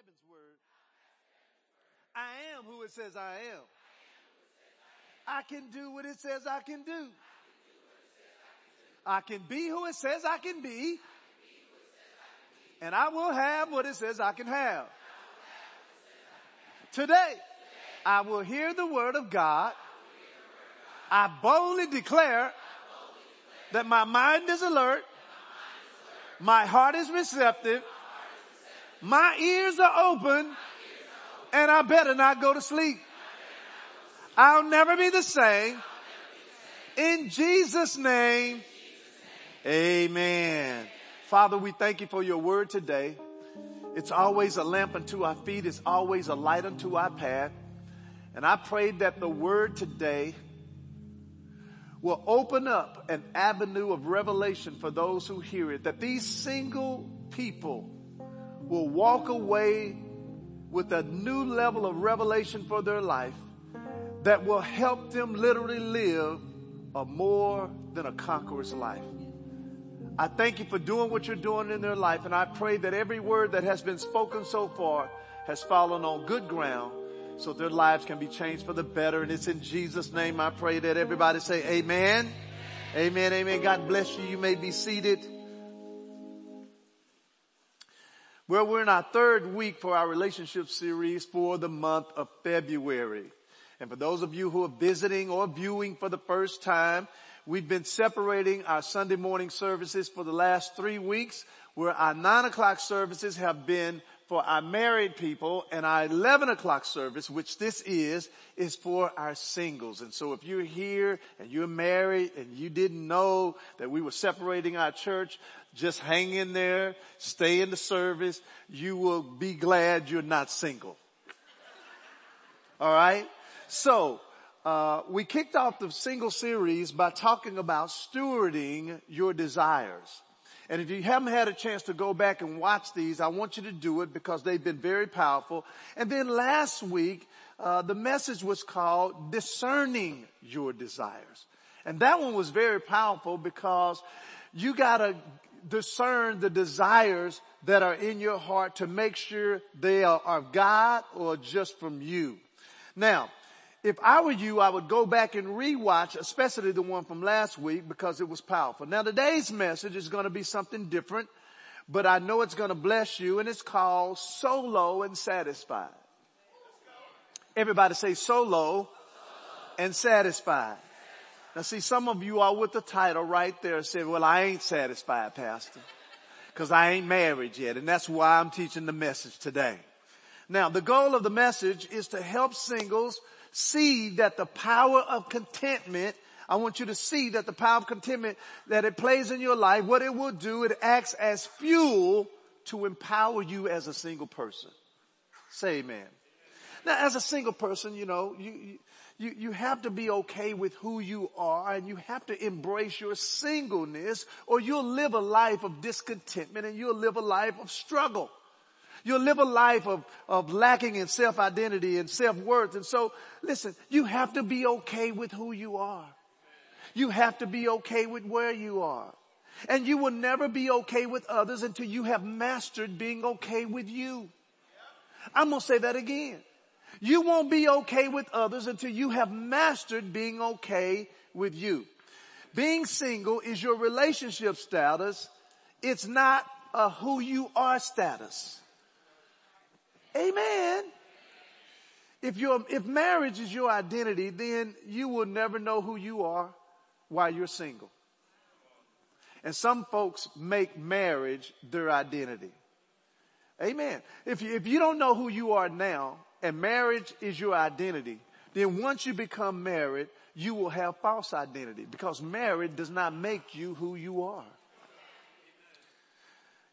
heaven's word. I am who it says I am. I can do what it says I can do. I can be who it says I can be. And I will have what it says I can have. Today, I will hear the word of God. I boldly declare that my mind is alert. My heart is receptive. My ears are open and I better not go to sleep. I'll never be the same. In Jesus name, amen. Father, we thank you for your word today. It's always a lamp unto our feet. It's always a light unto our path. And I pray that the word today will open up an avenue of revelation for those who hear it. That these single people will walk away with a new level of revelation for their life that will help them literally live a more than a conqueror's life. I thank you for doing what you're doing in their life. And I pray that every word that has been spoken so far has fallen on good ground so their lives can be changed for the better. And it's in Jesus name I pray that everybody say amen. Amen. Amen. God bless you. You may be seated. Well, we're in our third week for our relationship series for the month of February. And for those of you who are visiting or viewing for the first time, We've been separating our Sunday morning services for the last three weeks where our nine o'clock services have been for our married people and our 11 o'clock service, which this is, is for our singles. And so if you're here and you're married and you didn't know that we were separating our church, just hang in there, stay in the service. You will be glad you're not single. All right. So uh, we kicked off the single series by talking about stewarding your desires. And if you haven't had a chance to go back and watch these, I want you to do it because they've been very powerful. And then last week, uh, the message was called discerning your desires. And that one was very powerful because you gotta discern the desires that are in your heart to make sure they are of God or just from you. Now, if I were you, I would go back and rewatch, especially the one from last week because it was powerful. Now today's message is going to be something different, but I know it's going to bless you and it's called Solo and Satisfied. Everybody say solo and satisfied. Now see, some of you are with the title right there saying, well, I ain't satisfied, pastor, cause I ain't married yet. And that's why I'm teaching the message today. Now the goal of the message is to help singles see that the power of contentment I want you to see that the power of contentment that it plays in your life, what it will do, it acts as fuel to empower you as a single person. Say amen. Now as a single person, you know, you, you, you have to be okay with who you are and you have to embrace your singleness or you'll live a life of discontentment and you'll live a life of struggle. You'll live a life of, of lacking in self-identity and self-worth. And so, listen, you have to be okay with who you are. You have to be okay with where you are. And you will never be okay with others until you have mastered being okay with you. I'm going to say that again. You won't be okay with others until you have mastered being okay with you. Being single is your relationship status. It's not a who you are status. Amen. If your, if marriage is your identity, then you will never know who you are while you're single. And some folks make marriage their identity. Amen. If you, if you don't know who you are now and marriage is your identity, then once you become married, you will have false identity because marriage does not make you who you are.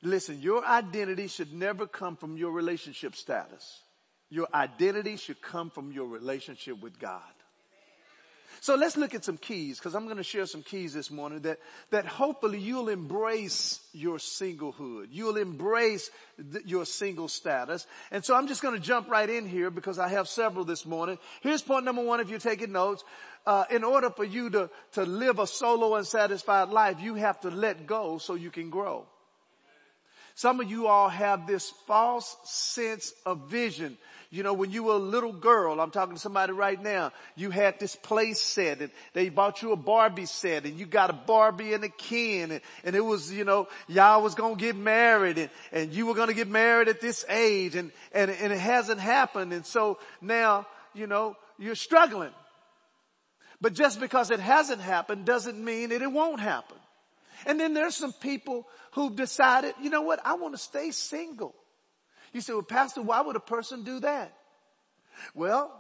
Listen, your identity should never come from your relationship status. Your identity should come from your relationship with God. So let's look at some keys because I'm going to share some keys this morning that, that hopefully you'll embrace your singlehood. You'll embrace th- your single status. And so I'm just going to jump right in here because I have several this morning. Here's point number one if you're taking notes. Uh, in order for you to, to live a solo and satisfied life, you have to let go so you can grow. Some of you all have this false sense of vision. You know, when you were a little girl, I'm talking to somebody right now, you had this play set and they bought you a Barbie set and you got a Barbie and a Ken and, and it was, you know, y'all was gonna get married and, and you were gonna get married at this age and, and, and it hasn't happened. And so now, you know, you're struggling. But just because it hasn't happened doesn't mean that it won't happen. And then there's some people who've decided, you know what, I want to stay single. You say, well, pastor, why would a person do that? Well,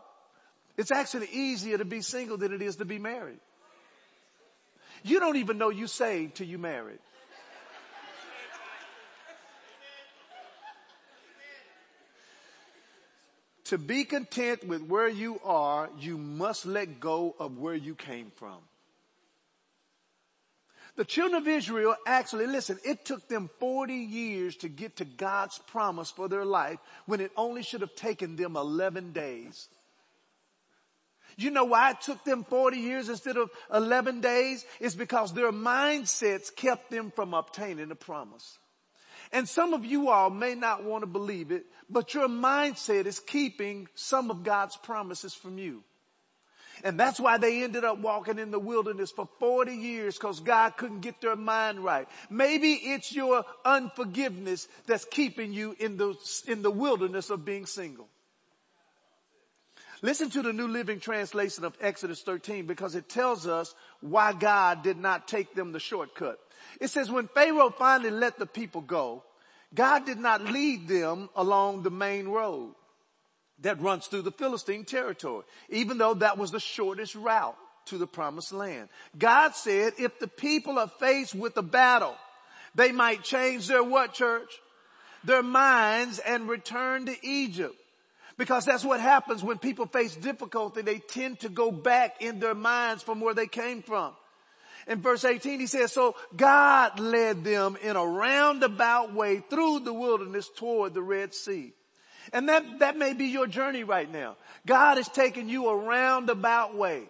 it's actually easier to be single than it is to be married. You don't even know you saved till you married. To be content with where you are, you must let go of where you came from. The children of Israel actually, listen, it took them 40 years to get to God's promise for their life when it only should have taken them 11 days. You know why it took them 40 years instead of 11 days? It's because their mindsets kept them from obtaining the promise. And some of you all may not want to believe it, but your mindset is keeping some of God's promises from you. And that's why they ended up walking in the wilderness for 40 years because God couldn't get their mind right. Maybe it's your unforgiveness that's keeping you in the, in the wilderness of being single. Listen to the New Living Translation of Exodus 13 because it tells us why God did not take them the shortcut. It says when Pharaoh finally let the people go, God did not lead them along the main road that runs through the Philistine territory, even though that was the shortest route to the promised land. God said if the people are faced with a battle, they might change their what church? Their minds and return to Egypt. Because that's what happens when people face difficulty. They tend to go back in their minds from where they came from. In verse 18 he says, so God led them in a roundabout way through the wilderness toward the Red Sea. And that, that may be your journey right now. God is taking you a roundabout way.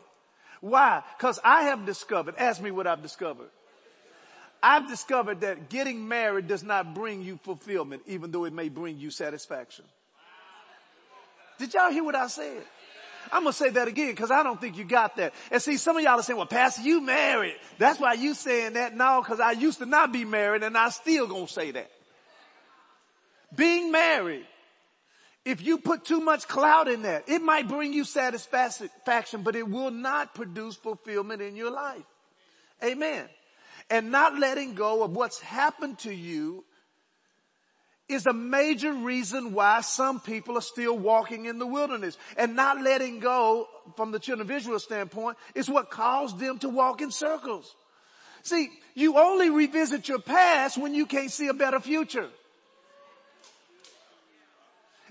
Why? Cause I have discovered, ask me what I've discovered. I've discovered that getting married does not bring you fulfillment, even though it may bring you satisfaction. Did y'all hear what I said? I'm gonna say that again because I don't think you got that. And see, some of y'all are saying, well, pastor, you married. That's why you saying that. No, cause I used to not be married and I still gonna say that. Being married, if you put too much cloud in that, it might bring you satisfaction, but it will not produce fulfillment in your life. Amen. And not letting go of what's happened to you is a major reason why some people are still walking in the wilderness and not letting go from the children of Israel standpoint is what caused them to walk in circles. See, you only revisit your past when you can't see a better future.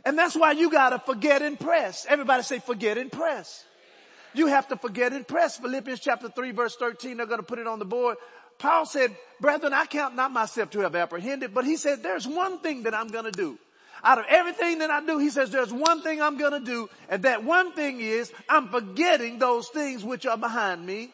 And that's why you gotta forget and press. Everybody say forget and press. You have to forget and press. Philippians chapter 3 verse 13, they're gonna put it on the board. Paul said, brethren, I count not myself to have apprehended, but he said, there's one thing that I'm gonna do. Out of everything that I do, he says, there's one thing I'm gonna do, and that one thing is, I'm forgetting those things which are behind me.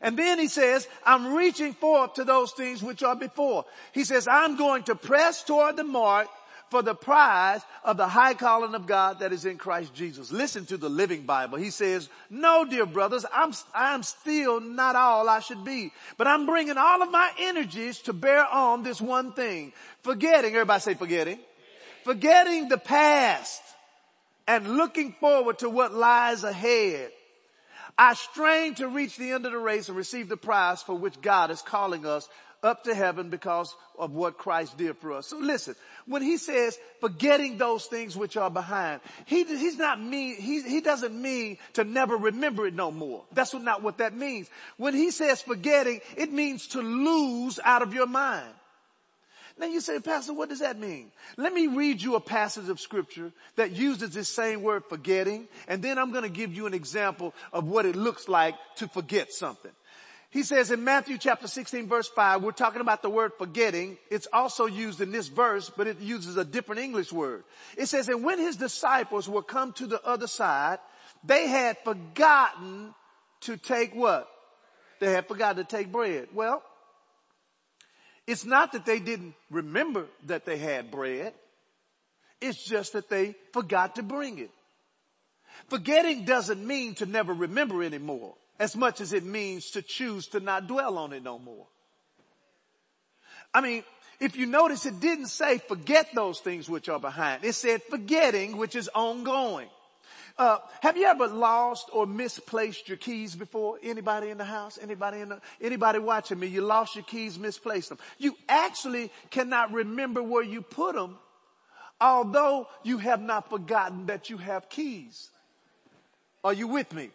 And then he says, I'm reaching forth to those things which are before. He says, I'm going to press toward the mark for the prize of the high calling of God that is in Christ Jesus. Listen to the Living Bible. He says, no, dear brothers, I'm, I'm still not all I should be, but I'm bringing all of my energies to bear on this one thing. Forgetting, everybody say forgetting. Forgetting the past and looking forward to what lies ahead. I strain to reach the end of the race and receive the prize for which God is calling us up to heaven because of what Christ did for us. So listen, when he says forgetting those things which are behind, he, he's not mean, he, he doesn't mean to never remember it no more. That's not what that means. When he says forgetting, it means to lose out of your mind. Now you say, Pastor, what does that mean? Let me read you a passage of scripture that uses this same word forgetting, and then I'm going to give you an example of what it looks like to forget something. He says in Matthew chapter 16 verse 5, we're talking about the word forgetting. It's also used in this verse, but it uses a different English word. It says, and when his disciples were come to the other side, they had forgotten to take what? They had forgotten to take bread. Well, It's not that they didn't remember that they had bread. It's just that they forgot to bring it. Forgetting doesn't mean to never remember anymore as much as it means to choose to not dwell on it no more. I mean, if you notice it didn't say forget those things which are behind. It said forgetting which is ongoing. Uh, have you ever lost or misplaced your keys before? Anybody in the house? Anybody in the, anybody watching me? You lost your keys, misplaced them. You actually cannot remember where you put them, although you have not forgotten that you have keys. Are you with me?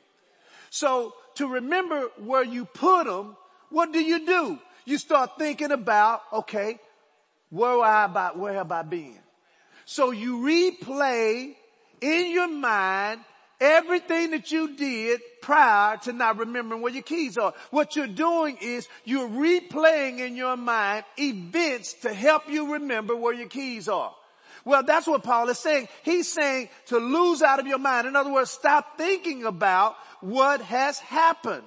So to remember where you put them, what do you do? You start thinking about, okay, where I, where have I been? So you replay in your mind everything that you did prior to not remembering where your keys are. What you're doing is you're replaying in your mind events to help you remember where your keys are. Well, that's what Paul is saying. He's saying to lose out of your mind. In other words, stop thinking about what has happened.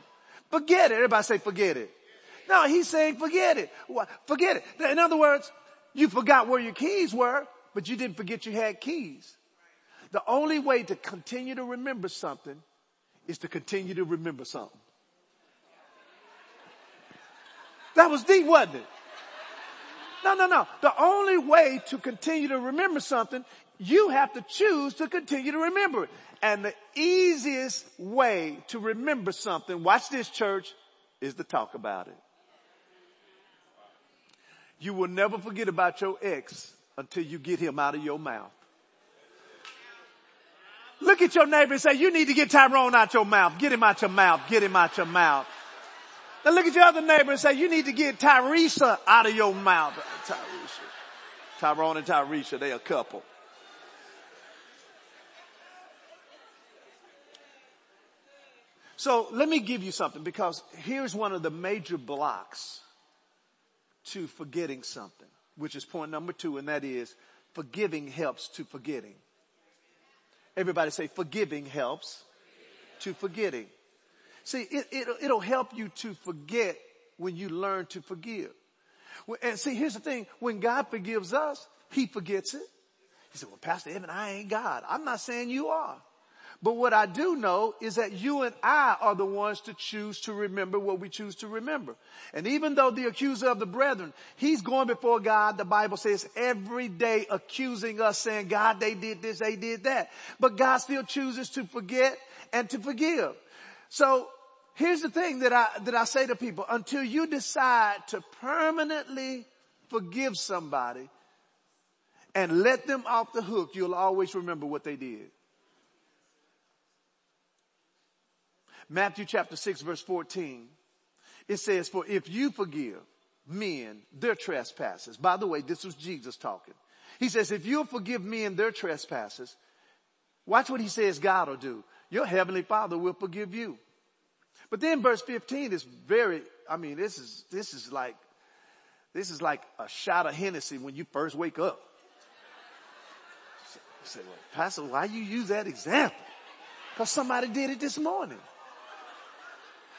Forget it. Everybody say forget it. No, he's saying forget it. Forget it. In other words, you forgot where your keys were, but you didn't forget you had keys. The only way to continue to remember something is to continue to remember something. That was deep, wasn't it? No, no, no. The only way to continue to remember something, you have to choose to continue to remember it. And the easiest way to remember something, watch this church, is to talk about it. You will never forget about your ex until you get him out of your mouth. Look at your neighbor and say, you need to get Tyrone out your mouth. Get him out your mouth. Get him out your mouth. Now look at your other neighbor and say, you need to get Tyresa out of your mouth. Tyresha. Tyrone and Tyresha, they a couple. So let me give you something because here's one of the major blocks to forgetting something, which is point number two, and that is forgiving helps to forgetting. Everybody say forgiving helps to forgetting. See, it, it, it'll help you to forget when you learn to forgive. And see, here's the thing. When God forgives us, He forgets it. He said, well, Pastor Evan, I ain't God. I'm not saying you are. But what I do know is that you and I are the ones to choose to remember what we choose to remember. And even though the accuser of the brethren, he's going before God, the Bible says every day accusing us saying, God, they did this, they did that. But God still chooses to forget and to forgive. So here's the thing that I, that I say to people, until you decide to permanently forgive somebody and let them off the hook, you'll always remember what they did. Matthew chapter 6 verse 14, it says, for if you forgive men their trespasses, by the way, this was Jesus talking. He says, if you'll forgive men their trespasses, watch what he says God will do. Your heavenly father will forgive you. But then verse 15 is very, I mean, this is, this is like, this is like a shot of Hennessy when you first wake up. You say, well, Pastor, why you use that example? Cause somebody did it this morning.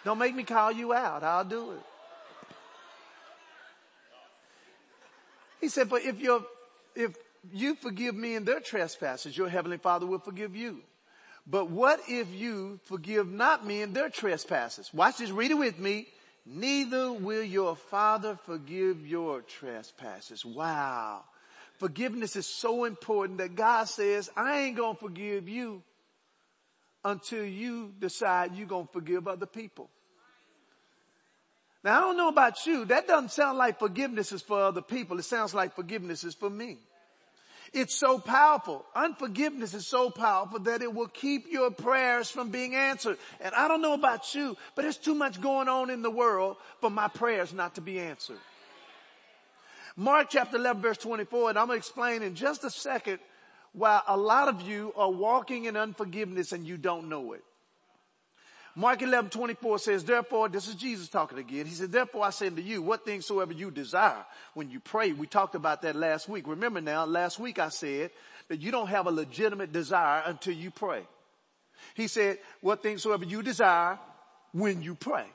Don't make me call you out. I'll do it. He said, but if you if you forgive me in their trespasses, your heavenly father will forgive you. But what if you forgive not men their trespasses? Watch this, read it with me. Neither will your father forgive your trespasses. Wow. Forgiveness is so important that God says, I ain't gonna forgive you until you decide you're gonna forgive other people. Now I don't know about you. That doesn't sound like forgiveness is for other people. It sounds like forgiveness is for me. It's so powerful. Unforgiveness is so powerful that it will keep your prayers from being answered. And I don't know about you, but there's too much going on in the world for my prayers not to be answered. Mark chapter 11 verse 24, and I'm going to explain in just a second why a lot of you are walking in unforgiveness and you don't know it. Mark 11, 24 says, therefore, this is Jesus talking again. He said, therefore I say unto you, what things soever you desire when you pray. We talked about that last week. Remember now, last week I said that you don't have a legitimate desire until you pray. He said, what things soever you desire when you pray.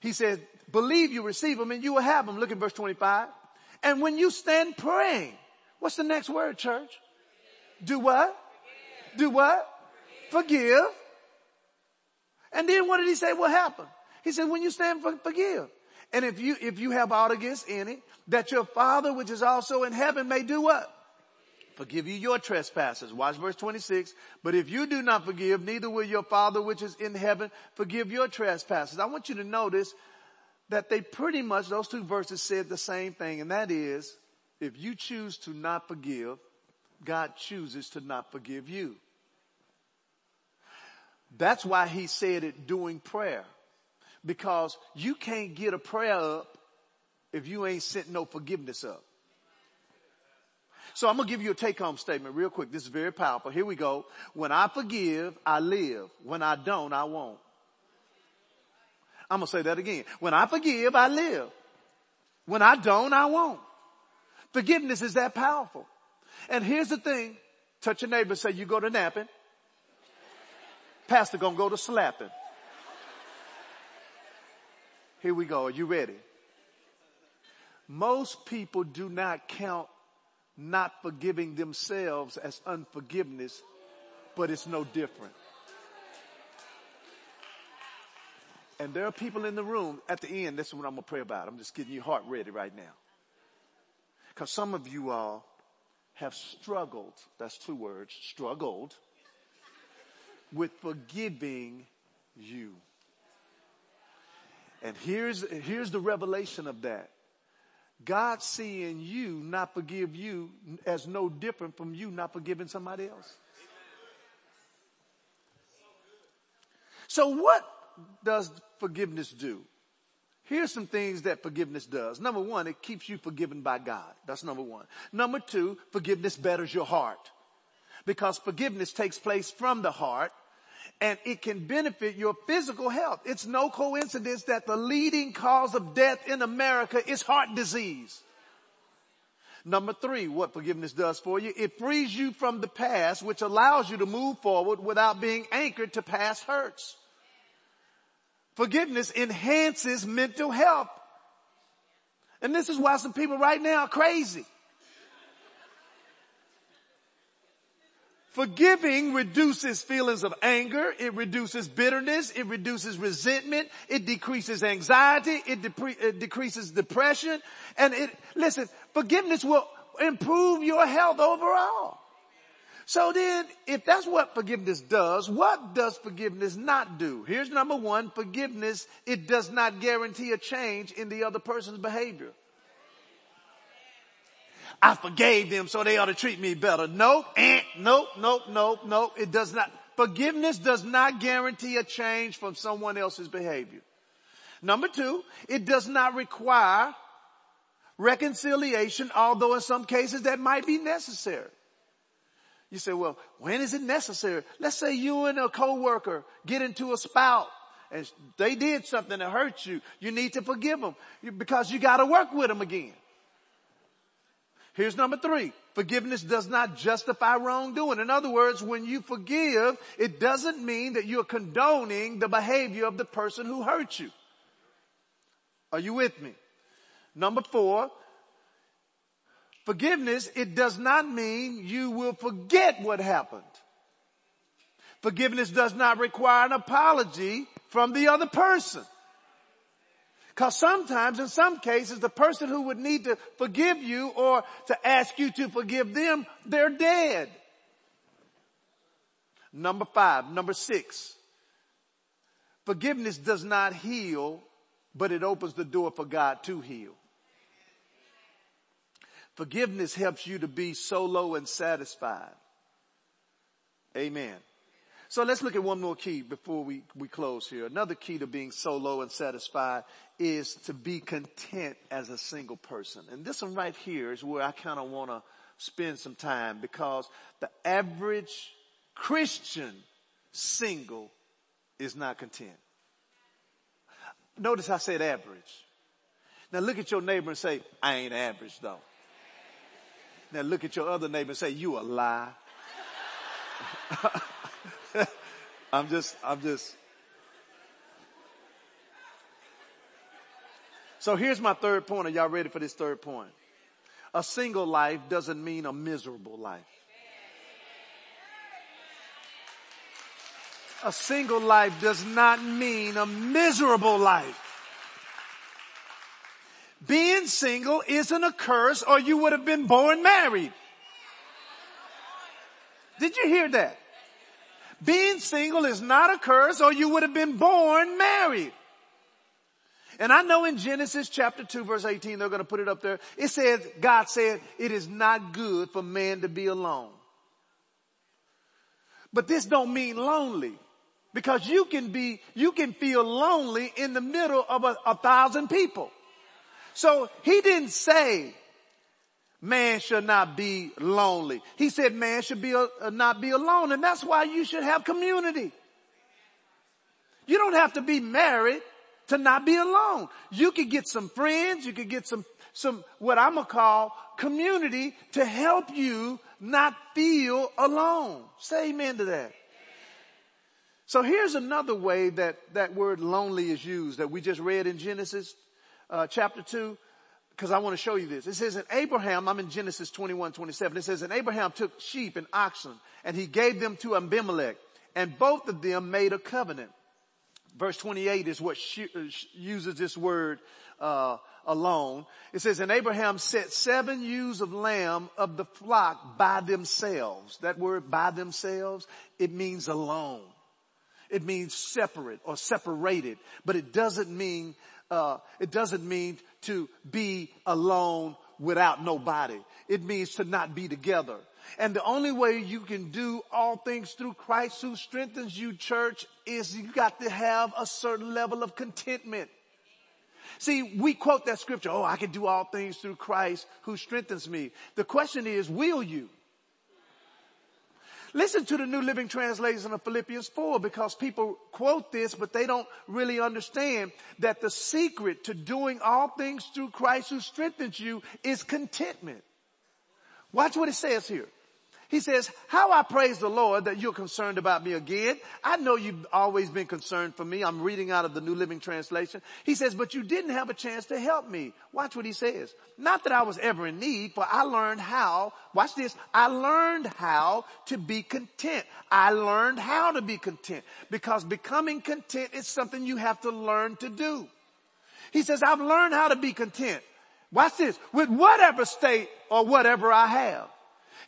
He said, believe you receive them and you will have them. Look at verse 25. And when you stand praying, what's the next word, church? Do what? Do what? Forgive. And then what did he say will happen? He said, when you stand for, forgive. And if you, if you have aught against any, that your father which is also in heaven may do what? Forgive you your trespasses. Watch verse 26. But if you do not forgive, neither will your father which is in heaven forgive your trespasses. I want you to notice that they pretty much, those two verses said the same thing. And that is, if you choose to not forgive, God chooses to not forgive you. That's why he said it during prayer. Because you can't get a prayer up if you ain't sent no forgiveness up. So I'm to give you a take home statement real quick. This is very powerful. Here we go. When I forgive, I live. When I don't, I won't. I'm to say that again. When I forgive, I live. When I don't, I won't. Forgiveness is that powerful. And here's the thing. Touch your neighbor say you go to napping. Pastor gonna go to slapping. Here we go. Are you ready? Most people do not count not forgiving themselves as unforgiveness, but it's no different. And there are people in the room at the end. This is what I'm going to pray about. I'm just getting your heart ready right now. Cause some of you all have struggled. That's two words. Struggled with forgiving you. And here's, here's the revelation of that. God seeing you not forgive you as no different from you not forgiving somebody else. So what does forgiveness do? Here's some things that forgiveness does. Number one, it keeps you forgiven by God. That's number one. Number two, forgiveness betters your heart. Because forgiveness takes place from the heart and it can benefit your physical health. It's no coincidence that the leading cause of death in America is heart disease. Number three, what forgiveness does for you, it frees you from the past, which allows you to move forward without being anchored to past hurts. Forgiveness enhances mental health. And this is why some people right now are crazy. Forgiving reduces feelings of anger. It reduces bitterness. It reduces resentment. It decreases anxiety. It, depre- it, decreases depression. And it, listen, forgiveness will improve your health overall. So then, if that's what forgiveness does, what does forgiveness not do? Here's number one, forgiveness, it does not guarantee a change in the other person's behavior. I forgave them so they ought to treat me better. Nope, eh, nope, nope, nope, nope. It does not. Forgiveness does not guarantee a change from someone else's behavior. Number two, it does not require reconciliation, although in some cases that might be necessary. You say, well, when is it necessary? Let's say you and a coworker get into a spout and they did something that hurt you. You need to forgive them because you got to work with them again. Here's number three. Forgiveness does not justify wrongdoing. In other words, when you forgive, it doesn't mean that you're condoning the behavior of the person who hurt you. Are you with me? Number four, forgiveness, it does not mean you will forget what happened. Forgiveness does not require an apology from the other person. Cause sometimes in some cases the person who would need to forgive you or to ask you to forgive them, they're dead. Number five, number six. Forgiveness does not heal, but it opens the door for God to heal. Forgiveness helps you to be solo and satisfied. Amen. So let's look at one more key before we, we close here. Another key to being solo and satisfied is to be content as a single person. And this one right here is where I kind of want to spend some time because the average Christian single is not content. Notice I said average. Now look at your neighbor and say, I ain't average though. Now look at your other neighbor and say, you a lie. I'm just, I'm just, So here's my third point. Are y'all ready for this third point? A single life doesn't mean a miserable life. A single life does not mean a miserable life. Being single isn't a curse or you would have been born married. Did you hear that? Being single is not a curse or you would have been born married. And I know in Genesis chapter 2 verse 18, they're going to put it up there. It says, God said, it is not good for man to be alone. But this don't mean lonely. Because you can be, you can feel lonely in the middle of a, a thousand people. So he didn't say man should not be lonely. He said man should be, uh, not be alone. And that's why you should have community. You don't have to be married to not be alone. You could get some friends, you could get some, some, what I'm gonna call community to help you not feel alone. Say amen to that. So here's another way that that word lonely is used that we just read in Genesis uh, chapter 2 because I want to show you this. It says in Abraham, I'm in Genesis 21, 27. It says, and Abraham took sheep and oxen and he gave them to Abimelech and both of them made a covenant. Verse 28 is what uh, uses this word, uh, alone. It says, and Abraham set seven ewes of lamb of the flock by themselves. That word by themselves, it means alone. It means separate or separated, but it doesn't mean, uh, it doesn't mean to be alone without nobody. It means to not be together. And the only way you can do all things through Christ who strengthens you, church, is you got to have a certain level of contentment. See, we quote that scripture, oh, I can do all things through Christ who strengthens me. The question is, will you? Listen to the New Living Translation of Philippians 4 because people quote this, but they don't really understand that the secret to doing all things through Christ who strengthens you is contentment. Watch what it says here. He says, how I praise the Lord that you're concerned about me again. I know you've always been concerned for me. I'm reading out of the New Living Translation. He says, but you didn't have a chance to help me. Watch what he says. Not that I was ever in need, for I learned how, watch this, I learned how to be content. I learned how to be content because becoming content is something you have to learn to do. He says, I've learned how to be content. Watch this, with whatever state or whatever I have.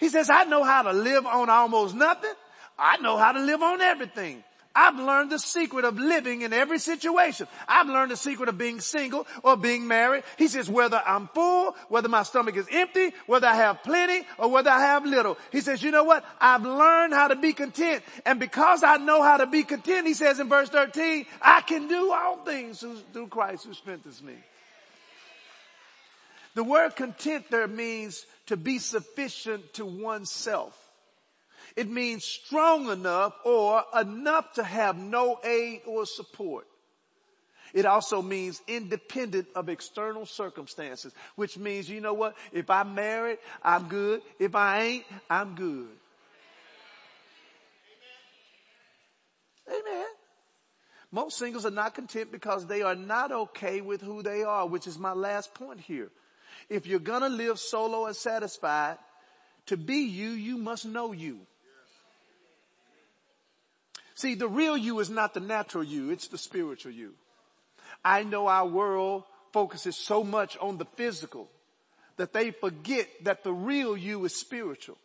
He says, I know how to live on almost nothing. I know how to live on everything. I've learned the secret of living in every situation. I've learned the secret of being single or being married. He says, whether I'm full, whether my stomach is empty, whether I have plenty or whether I have little. He says, you know what? I've learned how to be content. And because I know how to be content, he says in verse 13, I can do all things through Christ who strengthens me. The word content there means to be sufficient to oneself. It means strong enough or enough to have no aid or support. It also means independent of external circumstances, which means, you know what? If I'm married, I'm good. If I ain't, I'm good. Amen. Most singles are not content because they are not okay with who they are, which is my last point here. If you're gonna live solo and satisfied, to be you, you must know you. See, the real you is not the natural you, it's the spiritual you. I know our world focuses so much on the physical that they forget that the real you is spiritual.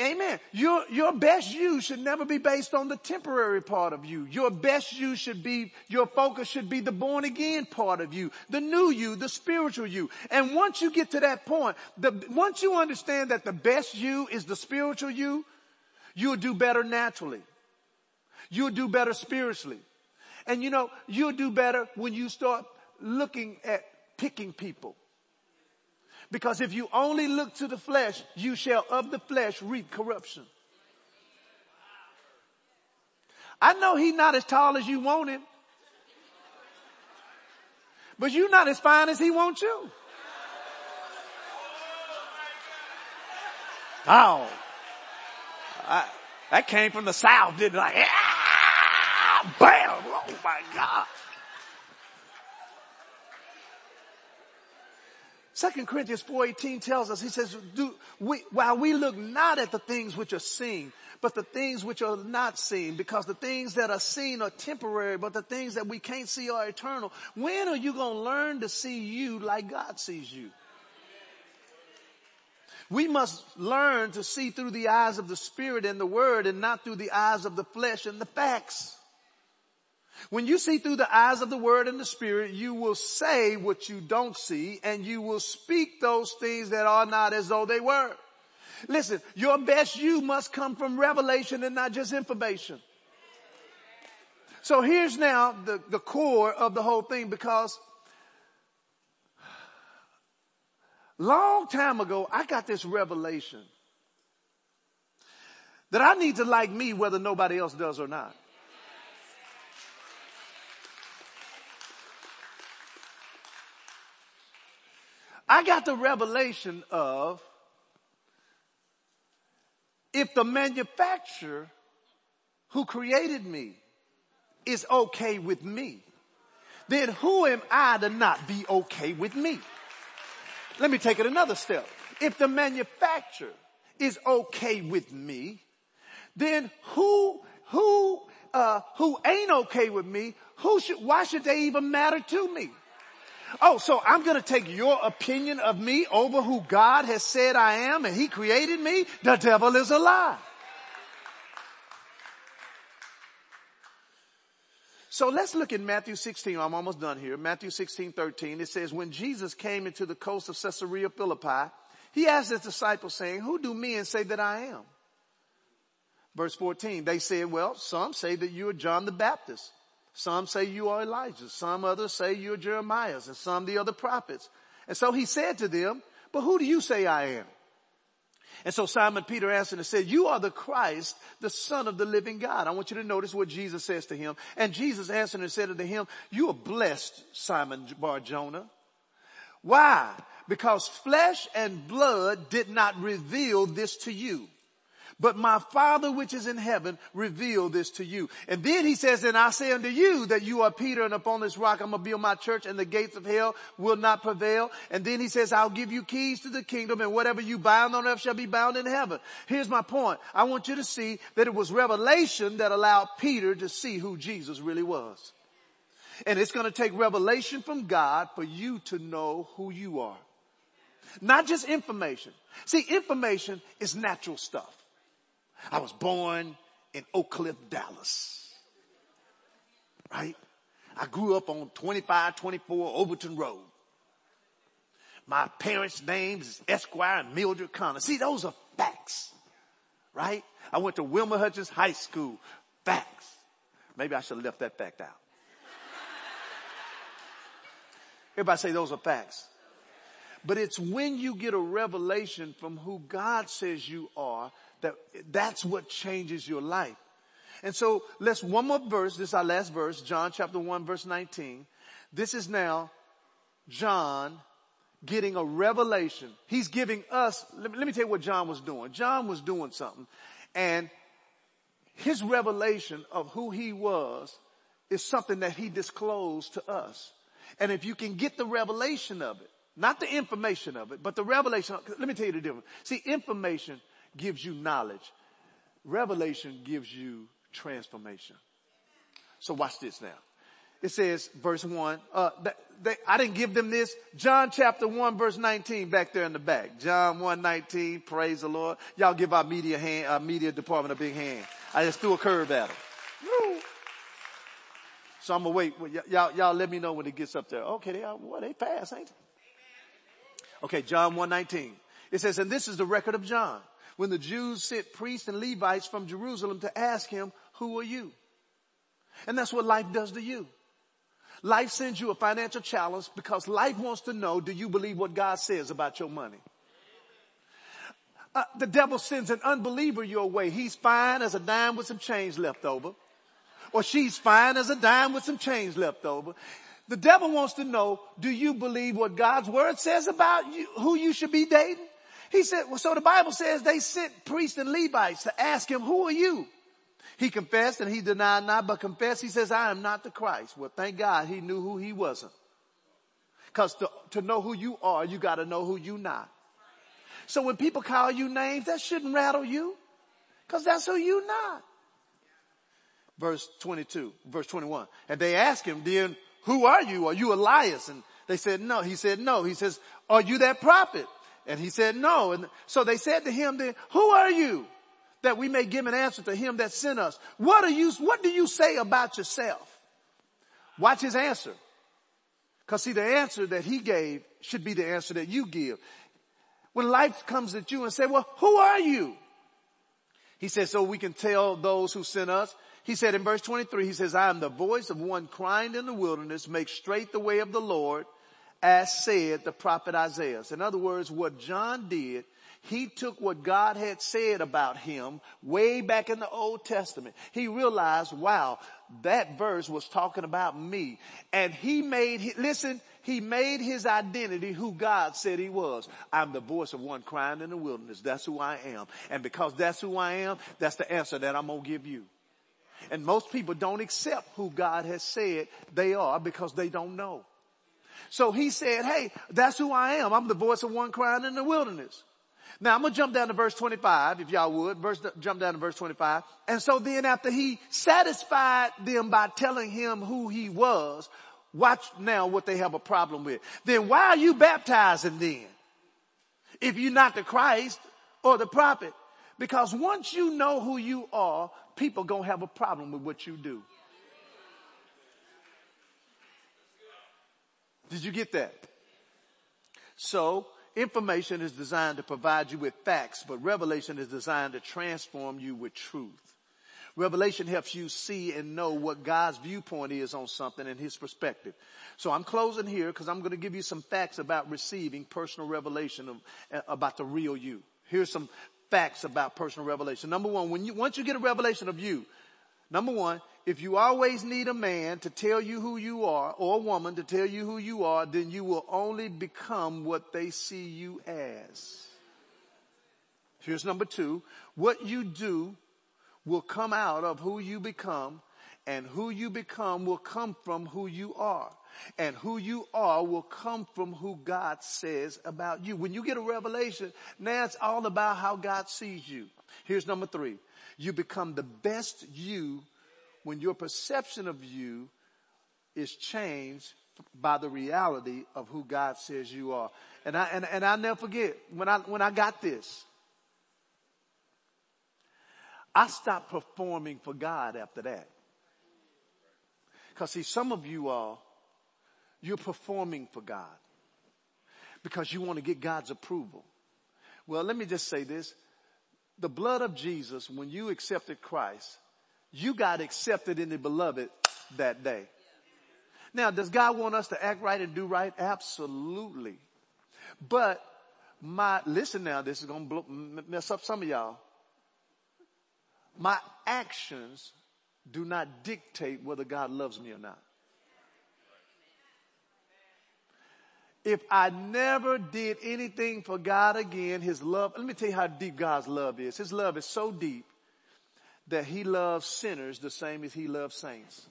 Amen. Your, your best you should never be based on the temporary part of you. Your best you should be, your focus should be the born again part of you, the new you, the spiritual you. And once you get to that point, the, once you understand that the best you is the spiritual you, you'll do better naturally. You'll do better spiritually. And you know, you'll do better when you start looking at picking people. Because if you only look to the flesh, you shall of the flesh reap corruption. I know he's not as tall as you want him. But you're not as fine as he wants you. Oh. I, that came from the south, didn't it? Like, ah, bam! Oh my God. 2 Corinthians 4.18 tells us, he says, do, we, while we look not at the things which are seen, but the things which are not seen, because the things that are seen are temporary, but the things that we can't see are eternal. When are you going to learn to see you like God sees you? We must learn to see through the eyes of the spirit and the word and not through the eyes of the flesh and the facts. When you see through the eyes of the word and the spirit, you will say what you don't see and you will speak those things that are not as though they were. Listen, your best you must come from revelation and not just information. So here's now the, the core of the whole thing because long time ago, I got this revelation that I need to like me whether nobody else does or not. I got the revelation of if the manufacturer who created me is okay with me, then who am I to not be okay with me? Let me take it another step. If the manufacturer is okay with me, then who, who, uh, who ain't okay with me, who should, why should they even matter to me? Oh, so I'm going to take your opinion of me over who God has said I am and he created me? The devil is a lie. So let's look at Matthew 16. I'm almost done here. Matthew 16, 13. It says, when Jesus came into the coast of Caesarea Philippi, he asked his disciples saying, who do men say that I am? Verse 14, they said, well, some say that you are John the Baptist. Some say you are Elijah. Some others say you're Jeremiah and some the other prophets. And so he said to them, but who do you say I am? And so Simon Peter answered and said, you are the Christ, the son of the living God. I want you to notice what Jesus says to him. And Jesus answered and said unto him, you are blessed, Simon Bar Jonah. Why? Because flesh and blood did not reveal this to you but my father which is in heaven revealed this to you. And then he says, and I say unto you that you are Peter and upon this rock I'm going to build my church and the gates of hell will not prevail. And then he says, I'll give you keys to the kingdom and whatever you bind on earth shall be bound in heaven. Here's my point. I want you to see that it was revelation that allowed Peter to see who Jesus really was. And it's going to take revelation from God for you to know who you are. Not just information. See, information is natural stuff. I was born in Oak Cliff, Dallas. Right? I grew up on 2524 Overton Road. My parents' names is Esquire and Mildred Connor. See, those are facts. Right? I went to Wilmer Hutchins High School. Facts. Maybe I should have left that fact out. Everybody say those are facts. But it's when you get a revelation from who God says you are that that's what changes your life. And so let's one more verse. This is our last verse, John chapter one verse 19. This is now John getting a revelation. He's giving us, let me, let me tell you what John was doing. John was doing something and his revelation of who he was is something that he disclosed to us. And if you can get the revelation of it, not the information of it, but the revelation, let me tell you the difference. See, information gives you knowledge. Revelation gives you transformation. So watch this now. It says, verse one, uh, they, I didn't give them this. John chapter one, verse 19 back there in the back. John 1, 19, praise the Lord. Y'all give our media hand, our media department a big hand. I just threw a curve at them. So I'm gonna wait. Y'all, y'all let me know when it gets up there. Okay, they are, well, they pass, ain't they? Okay, John 119. It says, and this is the record of John when the Jews sent priests and Levites from Jerusalem to ask him, who are you? And that's what life does to you. Life sends you a financial challenge because life wants to know, do you believe what God says about your money? Uh, the devil sends an unbeliever your way. He's fine as a dime with some change left over. Or she's fine as a dime with some change left over. The devil wants to know, do you believe what God's word says about you, who you should be dating? He said, well, so the Bible says they sent priests and Levites to ask him, who are you? He confessed and he denied not, but confessed. He says, I am not the Christ. Well, thank God he knew who he wasn't. Cause to, to know who you are, you gotta know who you not. So when people call you names, that shouldn't rattle you. Cause that's who you not. Verse 22, verse 21. And they asked him, then who are you? Are you Elias? And they said, no. He said, no. He says, are you that prophet? And he said, no. And so they said to him then, who are you? That we may give an answer to him that sent us. What are you, what do you say about yourself? Watch his answer. Cause see, the answer that he gave should be the answer that you give. When life comes at you and say, well, who are you? He said, so we can tell those who sent us. He said in verse 23, he says, I am the voice of one crying in the wilderness, make straight the way of the Lord, as said the prophet Isaiah. In other words, what John did, he took what God had said about him way back in the Old Testament. He realized, wow, that verse was talking about me. And he made, listen, he made his identity who God said he was. I'm the voice of one crying in the wilderness. That's who I am. And because that's who I am, that's the answer that I'm going to give you. And most people don't accept who God has said they are because they don't know. So he said, hey, that's who I am. I'm the voice of one crying in the wilderness. Now I'm to jump down to verse 25, if y'all would. Verse, jump down to verse 25. And so then after he satisfied them by telling him who he was, watch now what they have a problem with. Then why are you baptizing then? If you're not the Christ or the prophet. Because once you know who you are, people gonna have a problem with what you do. Did you get that? So, information is designed to provide you with facts, but revelation is designed to transform you with truth. Revelation helps you see and know what God's viewpoint is on something and his perspective. So I'm closing here because I'm going to give you some facts about receiving personal revelation of, uh, about the real you. Here's some facts about personal revelation. Number one, when you, once you get a revelation of you, number one, if you always need a man to tell you who you are or a woman to tell you who you are, then you will only become what they see you as. Here's number two. What you do will come out of who you become and who you become will come from who you are. And who you are will come from who God says about you. When you get a revelation, now it's all about how God sees you. Here's number three. You become the best you when your perception of you is changed by the reality of who God says you are. And I, and, and i never forget when I, when I got this, I stopped performing for God after that. Cause see, some of you are, you're performing for God because you want to get God's approval. Well, let me just say this. The blood of Jesus, when you accepted Christ, you got accepted in the beloved that day. Now, does God want us to act right and do right? Absolutely. But my, listen now, this is going to mess up some of y'all. My actions do not dictate whether God loves me or not. If I never did anything for God again, His love, let me tell you how deep God's love is. His love is so deep that he loves sinners the same as he loves saints.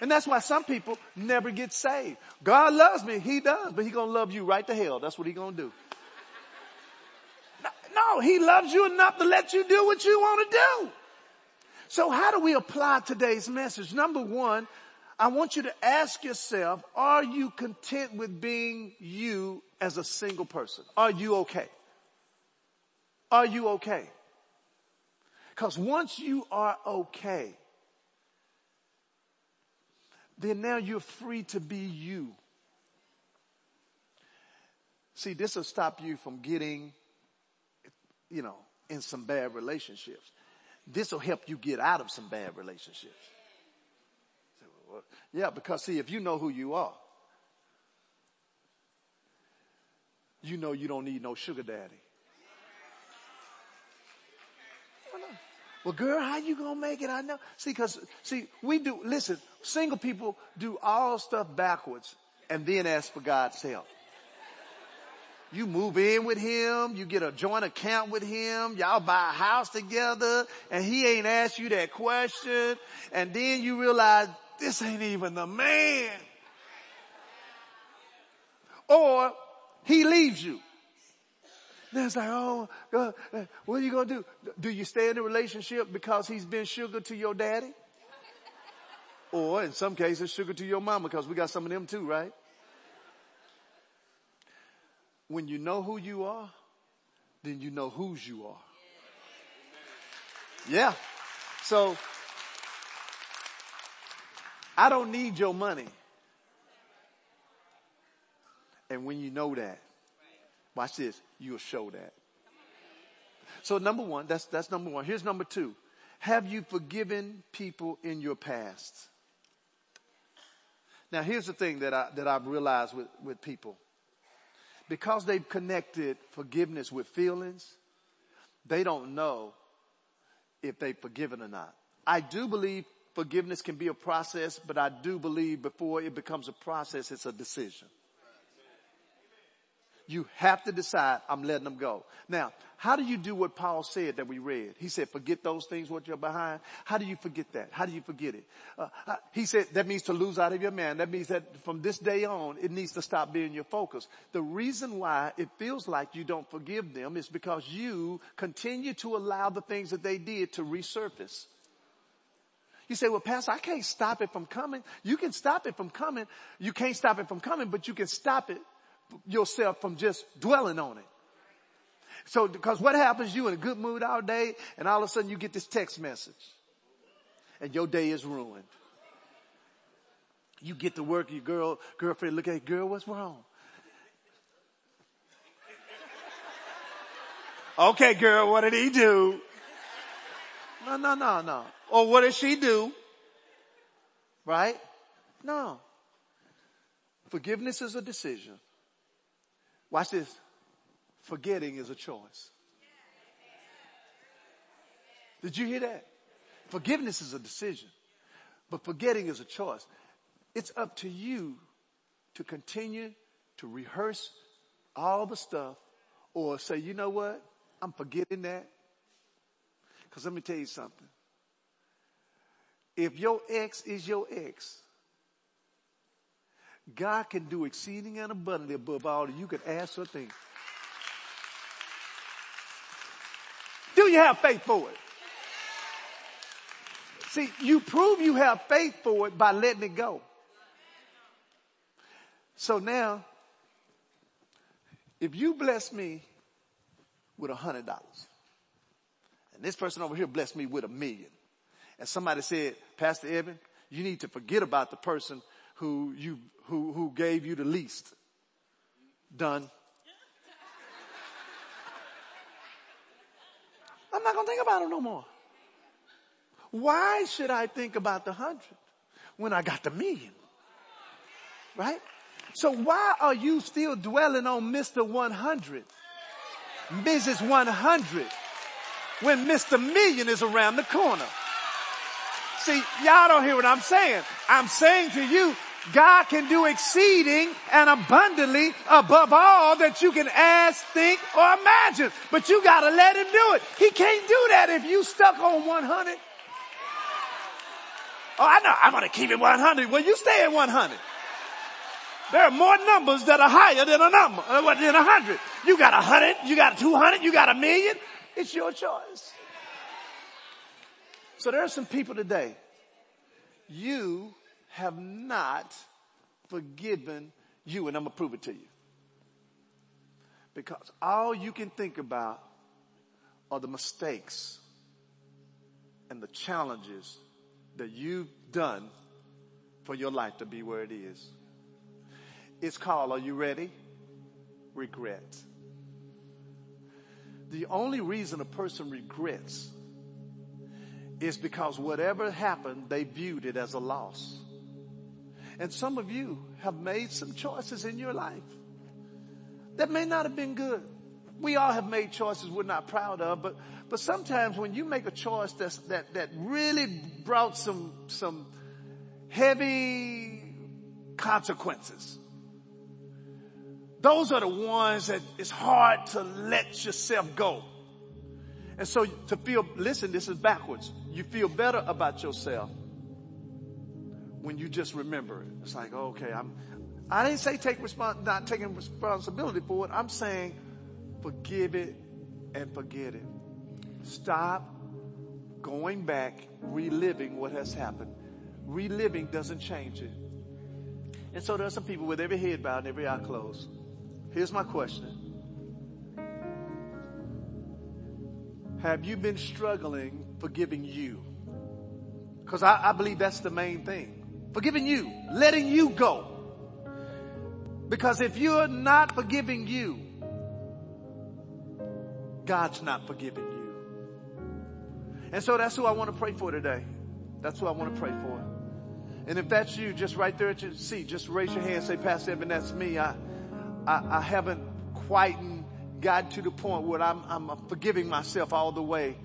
And that's why some people never get saved. God loves me. He does, but he gonna love you right to hell. That's what he gonna do. No, he loves you enough to let you do what you want to do. So how do we apply today's message? Number one, I want you to ask yourself, are you content with being you as a single person? Are you okay? Are you okay? Because once you are okay, then now you're free to be you. See, this will stop you from getting, you know, in some bad relationships. This will help you get out of some bad relationships. Yeah, because see, if you know who you are, you know you don't need no sugar daddy. Well, girl, how you gonna make it? I know. See, cause, see, we do, listen, single people do all stuff backwards and then ask for God's help. You move in with him, you get a joint account with him, y'all buy a house together, and he ain't asked you that question, and then you realize this ain't even the man. or he leaves you. Then it's like, oh, God, eh, what are you going to do? Do you stay in a relationship because he's been sugar to your daddy? Or in some cases, sugar to your mama because we got some of them too, right? When you know who you are, then you know whose you are. Yeah. So, I don't need your money. And when you know that, watch this, you'll show that. So number one, that's, that's number one. Here's number two. Have you forgiven people in your past? Now here's the thing that I, that I've realized with, with people. Because they've connected forgiveness with feelings, they don't know if they've forgiven or not. I do believe forgiveness can be a process, but I do believe before it becomes a process, it's a decision. You have to decide, I'm letting them go. Now, how do you do what Paul said that we read? He said, forget those things what you're behind. How do you forget that? How do you forget it? Uh, he said that means to lose out of your man. That means that from this day on, it needs to stop being your focus. The reason why it feels like you don't forgive them is because you continue to allow the things that they did to resurface. You say, well, pastor, I can't stop it from coming. You can stop it from coming. You can't stop it from coming, but you can stop it yourself from just dwelling on it. So, because what happens, you in a good mood all day and all of a sudden you get this text message and your day is ruined. You get to work, your girl, girlfriend look at you, girl, what's wrong? okay, girl, what did he do? No, no, no, no. Or what did she do? Right? No. Forgiveness is a decision. Watch this. Forgetting is a choice. Did you hear that? Forgiveness is a decision, but forgetting is a choice. It's up to you to continue to rehearse all the stuff or say, you know what? I'm forgetting that. Cause let me tell you something. If your ex is your ex, God can do exceeding and abundantly above all that you could ask or think. Do you have faith for it? See, you prove you have faith for it by letting it go. So now, if you bless me with a hundred dollars, and this person over here blessed me with a million, and somebody said, Pastor Evan, you need to forget about the person who you, who, who gave you the least. Done. I'm not going to think about it no more. Why should I think about the hundred when I got the million? Right? So why are you still dwelling on Mr. 100? Mrs. 100 when Mr. Million is around the corner? See, y'all don't hear what I'm saying. I'm saying to you, God can do exceeding and abundantly above all that you can ask, think, or imagine. But you gotta let him do it. He can't do that if you stuck on 100. Oh, I know. I'm gonna keep it 100. Well, you stay at 100. There are more numbers that are higher than a number, uh, than a hundred. You got a hundred, you got 200, you got a million. It's your choice. So there are some people today. You have not forgiven you and I'm to prove it to you. Because all you can think about are the mistakes and the challenges that you've done for your life to be where it is. It's called, are you ready? Regret. The only reason a person regrets is because whatever happened, they viewed it as a loss. And some of you have made some choices in your life that may not have been good. We all have made choices we're not proud of, but, but sometimes when you make a choice that's, that, that really brought some, some heavy consequences, those are the ones that it's hard to let yourself go. And so to feel, listen, this is backwards. You feel better about yourself when you just remember it. It's like, okay, I'm, I didn't say take respons- not taking responsibility for it. I'm saying forgive it and forget it. Stop going back, reliving what has happened. Reliving doesn't change it. And so there are some people with every head bowed and every eye closed. Here's my question. Have you been struggling forgiving you? Because I, I believe that's the main thing. Forgiving you, letting you go. Because if you're not forgiving you, God's not forgiving you. And so that's who I want to pray for today. That's who I want to pray for. And if that's you, just right there at your seat, just raise your hand and say, Pastor Evan, that's me. I, I, I haven't quite gotten to the point where I'm, I'm forgiving myself all the way.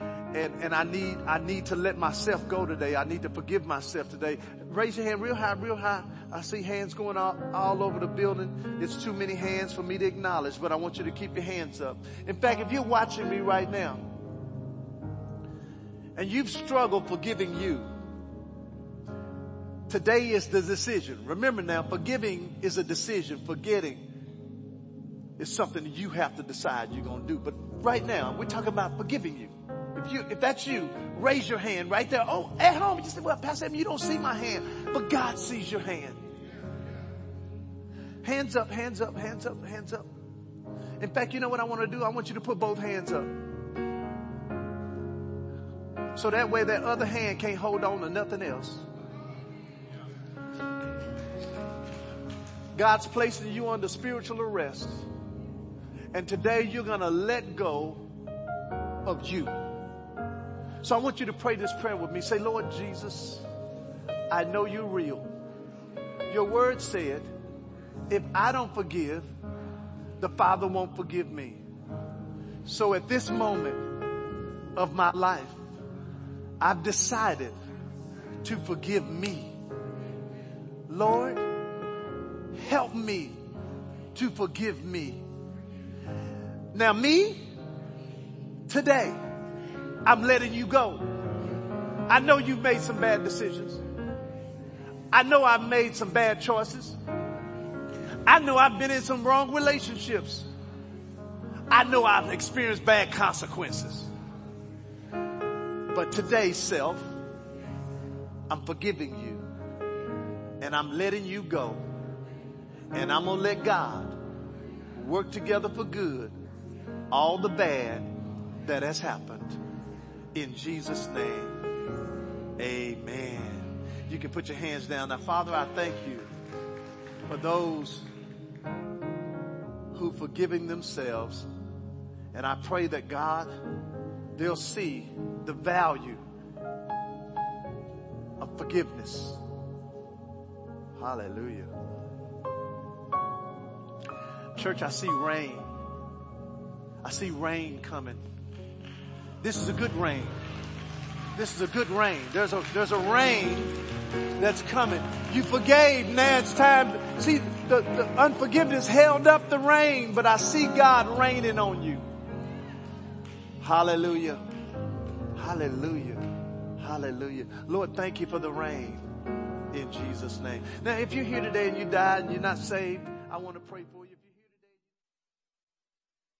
And, and I need, I need to let myself go today. I need to forgive myself today. Raise your hand real high, real high. I see hands going all, all over the building. It's too many hands for me to acknowledge, but I want you to keep your hands up. In fact, if you're watching me right now and you've struggled forgiving you, today is the decision. Remember now, forgiving is a decision. Forgetting is something you have to decide you're going to do. But right now, we're talking about forgiving you. If you, if that's you, raise your hand right there. Oh, at home, you say, well, Pastor, you don't see my hand, but God sees your hand. Hands up, hands up, hands up, hands up. In fact, you know what I want to do? I want you to put both hands up. So that way that other hand can't hold on to nothing else. God's placing you under spiritual arrest. And today you're going to let go of you. So I want you to pray this prayer with me. Say, Lord Jesus, I know you're real. Your word said, if I don't forgive, the Father won't forgive me. So at this moment of my life, I've decided to forgive me. Lord, help me to forgive me. Now me, today, I'm letting you go. I know you've made some bad decisions. I know I've made some bad choices. I know I've been in some wrong relationships. I know I've experienced bad consequences. But today, self, I'm forgiving you and I'm letting you go and I'm going to let God work together for good all the bad that has happened. In Jesus' name, amen. You can put your hands down. Now, Father, I thank you for those who forgiving themselves. And I pray that God, they'll see the value of forgiveness. Hallelujah. Church, I see rain. I see rain coming. This is a good rain. This is a good rain. There's a, there's a rain that's coming. You forgave, now it's time. See, the, the unforgiveness held up the rain, but I see God raining on you. Hallelujah. Hallelujah. Hallelujah. Lord, thank you for the rain in Jesus' name. Now, if you're here today and you died and you're not saved, I want to pray for you.